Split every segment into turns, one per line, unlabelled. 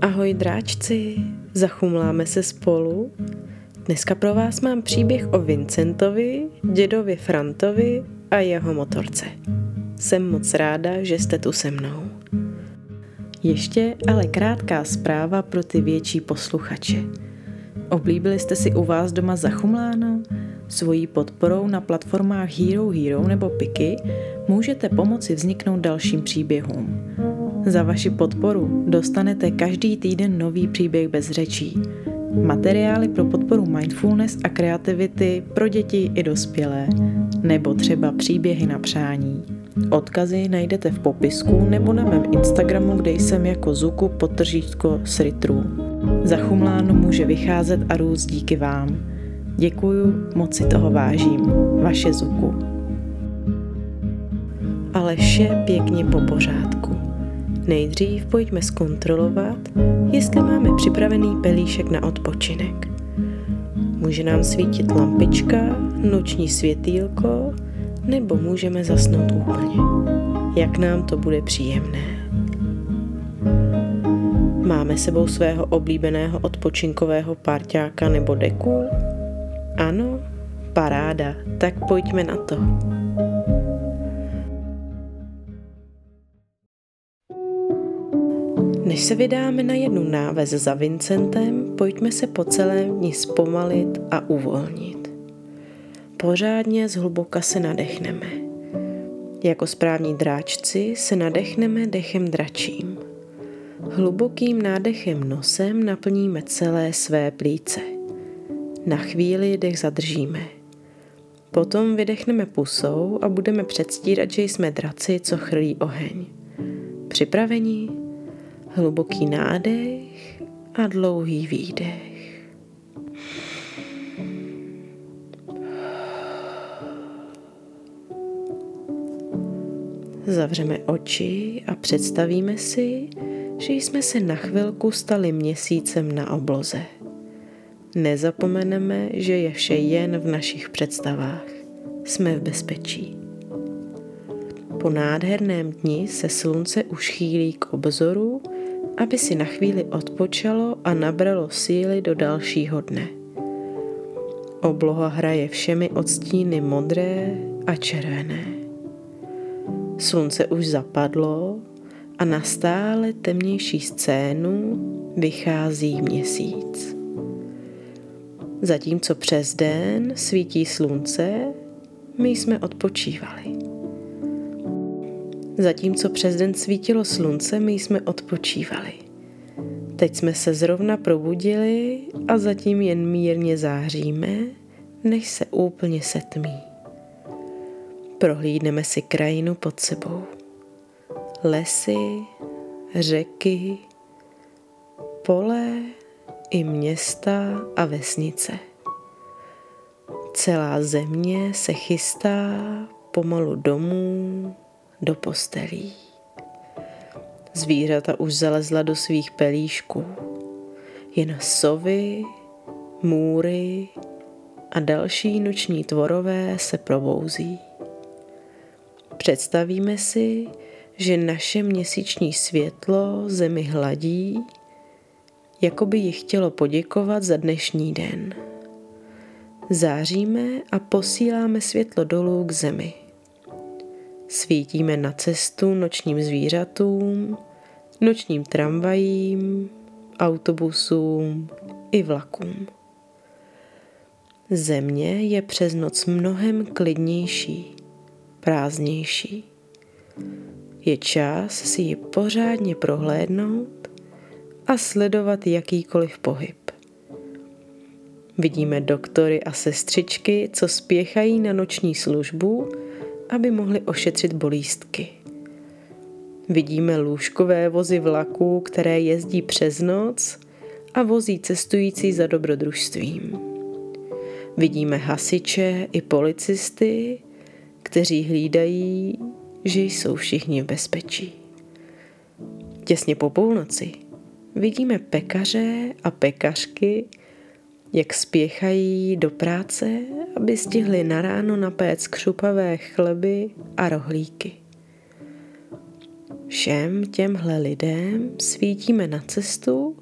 Ahoj dráčci, zachumláme se spolu. Dneska pro vás mám příběh o Vincentovi, dědovi Frantovi a jeho motorce. Jsem moc ráda, že jste tu se mnou. Ještě ale krátká zpráva pro ty větší posluchače. Oblíbili jste si u vás doma zachumláno? Svojí podporou na platformách Hero Hero nebo Piky můžete pomoci vzniknout dalším příběhům. Za vaši podporu dostanete každý týden nový příběh bez řečí. Materiály pro podporu mindfulness a kreativity pro děti i dospělé, nebo třeba příběhy na přání. Odkazy najdete v popisku nebo na mém Instagramu, kde jsem jako Zuku potržítko sritru. Zachumláno může vycházet a růst díky vám. Děkuju, moc si toho vážím. Vaše Zuku. Ale vše pěkně po pořádku. Nejdřív pojďme zkontrolovat, jestli máme připravený pelíšek na odpočinek. Může nám svítit lampička, noční světýlko, nebo můžeme zasnout úplně. Jak nám to bude příjemné. Máme sebou svého oblíbeného odpočinkového parťáka nebo deku? Ano? Paráda, tak pojďme na to. Než se vydáme na jednu návez za Vincentem, pojďme se po celém dni zpomalit a uvolnit. Pořádně zhluboka se nadechneme. Jako správní dráčci se nadechneme dechem dračím. Hlubokým nádechem nosem naplníme celé své plíce. Na chvíli dech zadržíme. Potom vydechneme pusou a budeme předstírat, že jsme draci, co chrlí oheň. Připravení? Hluboký nádech a dlouhý výdech. Zavřeme oči a představíme si, že jsme se na chvilku stali měsícem na obloze. Nezapomeneme, že je vše jen v našich představách. Jsme v bezpečí. Po nádherném dni se slunce už chýlí k obzoru aby si na chvíli odpočalo a nabralo síly do dalšího dne. Obloha hraje všemi odstíny modré a červené. Slunce už zapadlo a na stále temnější scénu vychází měsíc. Zatímco přes den svítí slunce, my jsme odpočívali. Zatímco přes den svítilo slunce, my jsme odpočívali. Teď jsme se zrovna probudili a zatím jen mírně záříme, než se úplně setmí. Prohlídneme si krajinu pod sebou. Lesy, řeky, pole i města a vesnice. Celá země se chystá pomalu domů, do postelí. Zvířata už zalezla do svých pelíšků. Jen sovy, můry a další noční tvorové se probouzí. Představíme si, že naše měsíční světlo zemi hladí, jako by ji chtělo poděkovat za dnešní den. Záříme a posíláme světlo dolů k zemi. Svítíme na cestu nočním zvířatům, nočním tramvajím, autobusům i vlakům. Země je přes noc mnohem klidnější, prázdnější. Je čas si ji pořádně prohlédnout a sledovat jakýkoliv pohyb. Vidíme doktory a sestřičky, co spěchají na noční službu aby mohli ošetřit bolístky. Vidíme lůžkové vozy vlaků, které jezdí přes noc a vozí cestující za dobrodružstvím. Vidíme hasiče i policisty, kteří hlídají, že jsou všichni v bezpečí. Těsně po půlnoci vidíme pekaře a pekařky, jak spěchají do práce, aby stihli na ráno napéct křupavé chleby a rohlíky. Všem těmhle lidem svítíme na cestu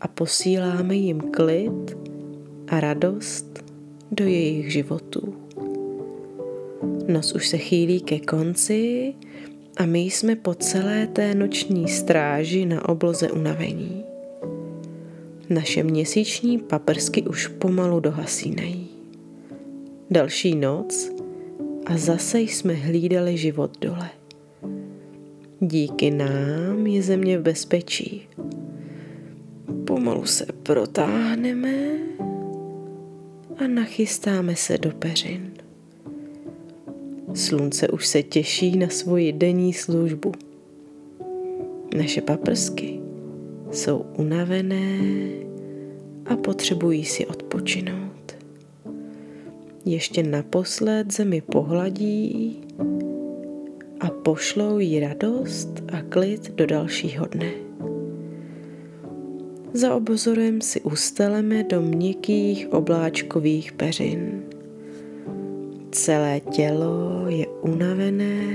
a posíláme jim klid a radost do jejich životů. Noc už se chýlí ke konci a my jsme po celé té noční stráži na obloze unavení. Naše měsíční paprsky už pomalu dohasínají. Další noc a zase jsme hlídali život dole. Díky nám je země v bezpečí. Pomalu se protáhneme a nachystáme se do peřin. Slunce už se těší na svoji denní službu. Naše paprsky jsou unavené a potřebují si odpočinout. Ještě naposled zemi pohladí a pošlou jí radost a klid do dalšího dne. Za obzorem si usteleme do měkkých obláčkových peřin. Celé tělo je unavené,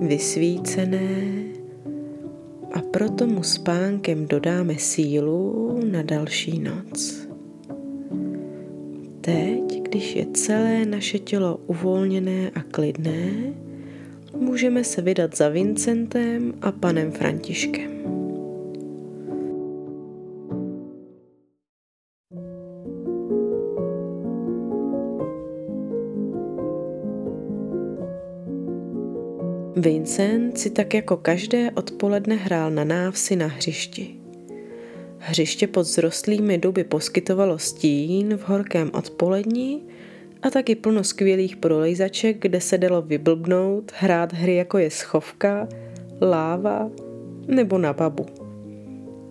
vysvícené a proto mu spánkem dodáme sílu na další noc. Teď, když je celé naše tělo uvolněné a klidné, můžeme se vydat za Vincentem a panem Františkem. Vincent si tak jako každé odpoledne hrál na návsi na hřišti. Hřiště pod zrostlými duby poskytovalo stín v horkém odpolední a taky plno skvělých prolejzaček, kde se dalo vyblbnout, hrát hry jako je schovka, láva nebo na babu.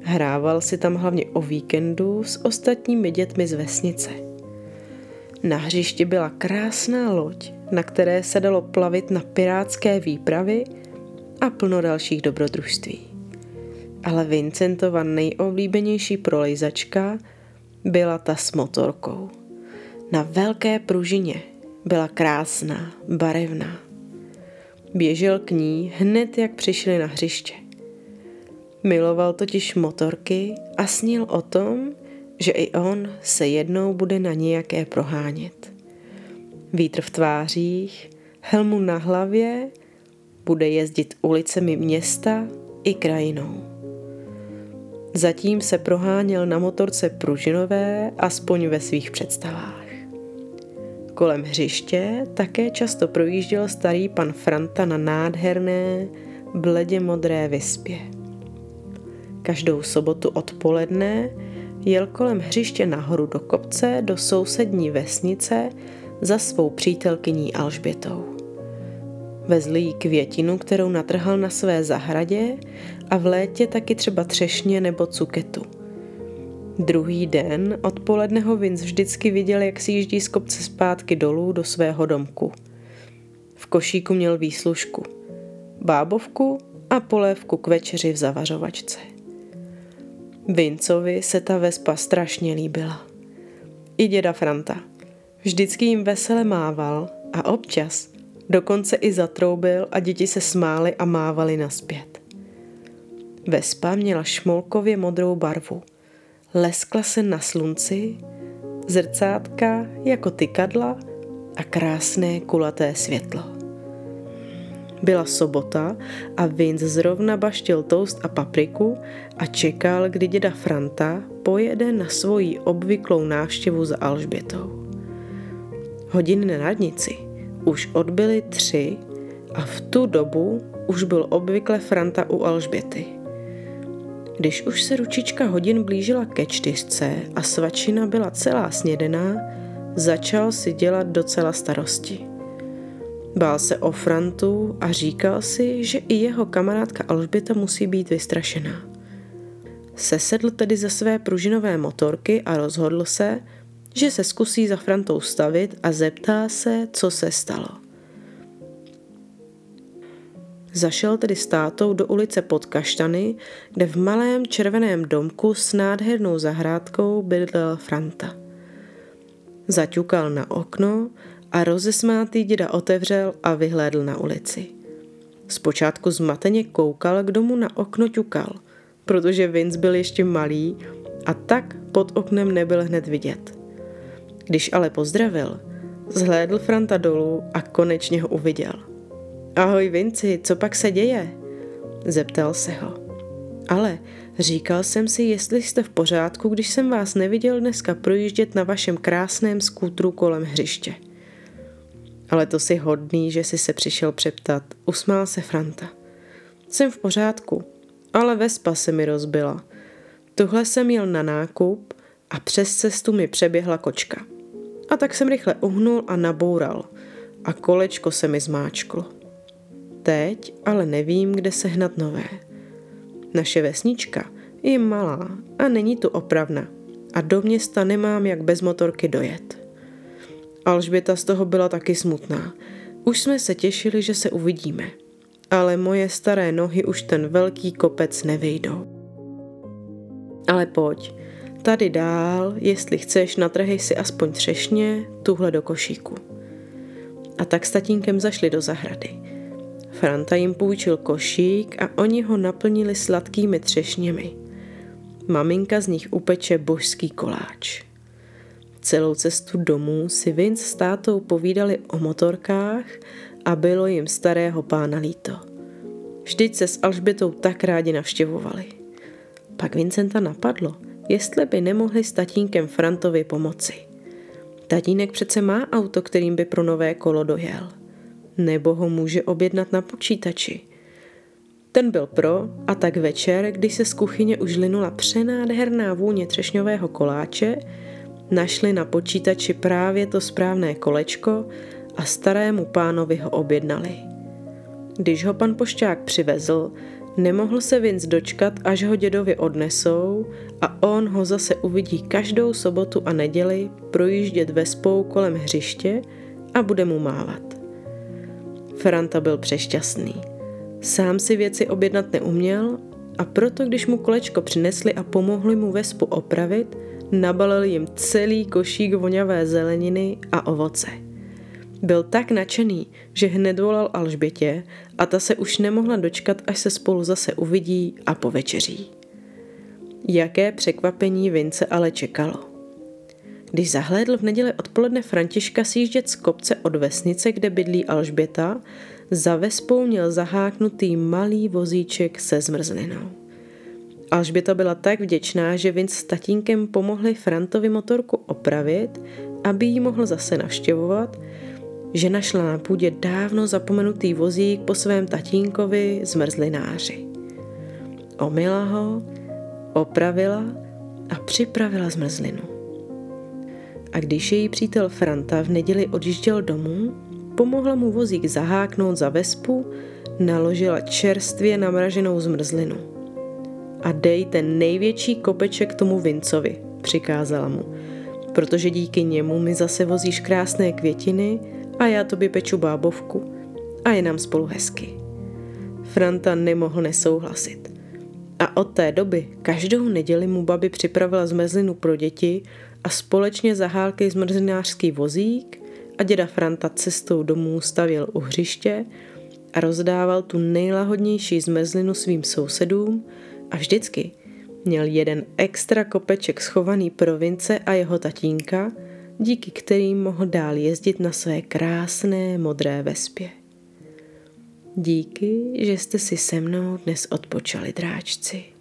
Hrával si tam hlavně o víkendu s ostatními dětmi z vesnice. Na hřišti byla krásná loď, na které se dalo plavit na pirátské výpravy a plno dalších dobrodružství. Ale Vincentova nejoblíbenější prolejzačka byla ta s motorkou. Na velké pružině byla krásná, barevná. Běžel k ní hned, jak přišli na hřiště. Miloval totiž motorky a snil o tom, že i on se jednou bude na nějaké prohánět. Vítr v tvářích, helmu na hlavě, bude jezdit ulicemi města i krajinou. Zatím se proháněl na motorce pružinové, aspoň ve svých představách. Kolem hřiště také často projížděl starý pan Franta na nádherné, bledě modré vyspě. Každou sobotu odpoledne jel kolem hřiště nahoru do kopce do sousední vesnice za svou přítelkyní Alžbětou. Vezli jí květinu, kterou natrhal na své zahradě a v létě taky třeba třešně nebo cuketu. Druhý den odpoledne ho Vince vždycky viděl, jak si jíždí z kopce zpátky dolů do svého domku. V košíku měl výslužku, bábovku a polévku k večeři v zavařovačce. Vincovi se ta vespa strašně líbila. I děda Franta – Vždycky jim vesele mával a občas dokonce i zatroubil a děti se smály a mávali naspět. Vespa měla šmolkově modrou barvu. Leskla se na slunci, zrcátka jako tykadla a krásné kulaté světlo. Byla sobota a Vince zrovna baštil toast a papriku a čekal, kdy děda Franta pojede na svoji obvyklou návštěvu za Alžbětou. Hodiny na radnici už odbyly tři a v tu dobu už byl obvykle Franta u Alžběty. Když už se ručička hodin blížila ke čtyřce a svačina byla celá snědená, začal si dělat docela starosti. Bál se o Frantu a říkal si, že i jeho kamarádka Alžběta musí být vystrašená. Sesedl tedy ze své pružinové motorky a rozhodl se, že se zkusí za Frantou stavit a zeptá se, co se stalo. Zašel tedy s tátou do ulice pod Kaštany, kde v malém červeném domku s nádhernou zahrádkou bydlel Franta. Zaťukal na okno a rozesmátý děda otevřel a vyhlédl na ulici. Zpočátku zmateně koukal, kdo mu na okno ťukal, protože Vince byl ještě malý a tak pod oknem nebyl hned vidět. Když ale pozdravil, zhlédl Franta dolů a konečně ho uviděl. Ahoj Vinci, co pak se děje? Zeptal se ho. Ale říkal jsem si, jestli jste v pořádku, když jsem vás neviděl dneska projíždět na vašem krásném skútru kolem hřiště. Ale to si hodný, že si se přišel přeptat, usmál se Franta. Jsem v pořádku, ale vespa se mi rozbila. Tuhle jsem jel na nákup a přes cestu mi přeběhla kočka. A tak jsem rychle uhnul a naboural a kolečko se mi zmáčklo. Teď ale nevím, kde sehnat nové. Naše vesnička je malá a není tu opravna a do města nemám jak bez motorky dojet. Alžběta z toho byla taky smutná. Už jsme se těšili, že se uvidíme. Ale moje staré nohy už ten velký kopec nevejdou. Ale pojď, tady dál, jestli chceš, natrhej si aspoň třešně tuhle do košíku. A tak s tatínkem zašli do zahrady. Franta jim půjčil košík a oni ho naplnili sladkými třešněmi. Maminka z nich upeče božský koláč. Celou cestu domů si Vince s tátou povídali o motorkách a bylo jim starého pána líto. Vždyť se s Alžbětou tak rádi navštěvovali. Pak Vincenta napadlo, jestli by nemohli s tatínkem Frantovi pomoci. Tatínek přece má auto, kterým by pro nové kolo dojel. Nebo ho může objednat na počítači. Ten byl pro a tak večer, když se z kuchyně už linula přenádherná vůně třešňového koláče, Našli na počítači právě to správné kolečko a starému pánovi ho objednali. Když ho pan pošťák přivezl, nemohl se Vince dočkat, až ho dědovi odnesou a on ho zase uvidí každou sobotu a neděli projíždět vespou kolem hřiště a bude mu mávat. Franta byl přešťastný. Sám si věci objednat neuměl a proto, když mu kolečko přinesli a pomohli mu vespu opravit, nabalil jim celý košík voňavé zeleniny a ovoce. Byl tak nadšený, že hned volal Alžbětě a ta se už nemohla dočkat, až se spolu zase uvidí a povečeří. Jaké překvapení Vince ale čekalo. Když zahlédl v neděli odpoledne Františka sjíždět z kopce od vesnice, kde bydlí Alžběta, za vespou měl zaháknutý malý vozíček se zmrzlinou. Alžběta byla tak vděčná, že Vince s tatínkem pomohli Frantovi motorku opravit, aby ji mohl zase navštěvovat, že našla na půdě dávno zapomenutý vozík po svém tatínkovi zmrzlináři. Omila ho, opravila a připravila zmrzlinu. A když její přítel Franta v neděli odjížděl domů, pomohla mu vozík zaháknout za vespu, naložila čerstvě namraženou zmrzlinu a dej ten největší kopeček tomu Vincovi, přikázala mu, protože díky němu mi zase vozíš krásné květiny a já tobě peču bábovku a je nám spolu hezky. Franta nemohl nesouhlasit. A od té doby každou neděli mu babi připravila zmrzlinu pro děti a společně zahálkej zmrzlinářský vozík a děda Franta cestou domů stavěl u hřiště a rozdával tu nejlahodnější zmrzlinu svým sousedům a vždycky měl jeden extra kopeček schovaný pro Vince a jeho tatínka, díky kterým mohl dál jezdit na své krásné modré vespě. Díky, že jste si se mnou dnes odpočali, dráčci.